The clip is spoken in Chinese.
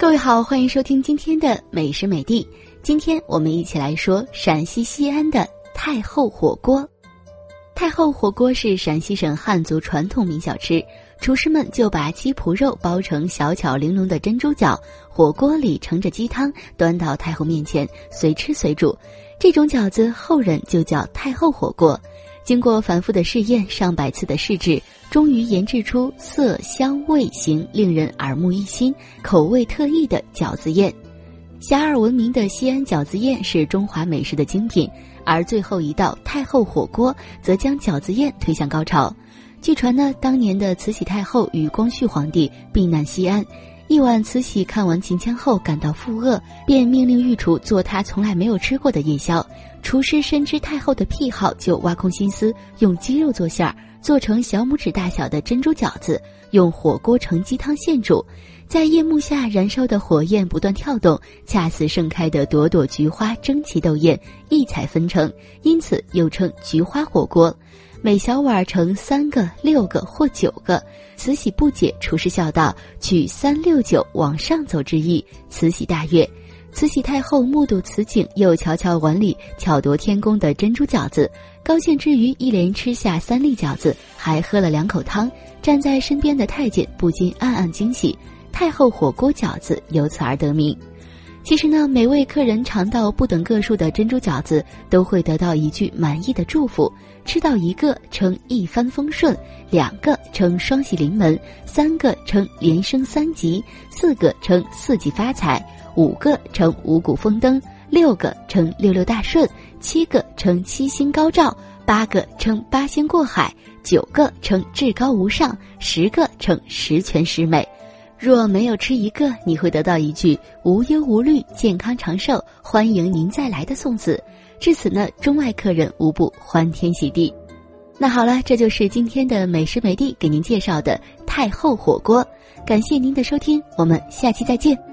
各位好，欢迎收听今天的美食美地。今天我们一起来说陕西西安的太后火锅。太后火锅是陕西省汉族传统名小吃，厨师们就把鸡脯肉包成小巧玲珑的珍珠饺，火锅里盛着鸡汤，端到太后面前，随吃随煮。这种饺子后人就叫太后火锅。经过反复的试验，上百次的试制，终于研制出色香味形令人耳目一新、口味特异的饺子宴。遐迩闻名的西安饺子宴是中华美食的精品，而最后一道太后火锅则将饺子宴推向高潮。据传呢，当年的慈禧太后与光绪皇帝避难西安。一晚，慈禧看完秦腔后感到腹饿，便命令御厨做她从来没有吃过的夜宵。厨师深知太后的癖好，就挖空心思用鸡肉做馅儿，做成小拇指大小的珍珠饺子，用火锅盛鸡汤现煮。在夜幕下燃烧的火焰不断跳动，恰似盛开的朵朵菊花争奇斗艳，异彩纷呈，因此又称菊花火锅。每小碗盛三个、六个或九个，慈禧不解，厨师笑道：“取三六九往上走之意。”慈禧大悦。慈禧太后目睹此景，又瞧瞧碗里巧夺天工的珍珠饺子，高兴之余，一连吃下三粒饺子，还喝了两口汤。站在身边的太监不禁暗暗惊喜，太后火锅饺子由此而得名。其实呢，每位客人尝到不等个数的珍珠饺子，都会得到一句满意的祝福。吃到一个称一帆风顺，两个称双喜临门，三个称连升三级，四个称四季发财，五个称五谷丰登，六个称六六大顺，七个称七星高照，八个称八仙过海，九个称至高无上，十个称十全十美。若没有吃一个，你会得到一句无忧无虑、健康长寿、欢迎您再来的送子。至此呢，中外客人无不欢天喜地。那好了，这就是今天的美食美地给您介绍的太后火锅。感谢您的收听，我们下期再见。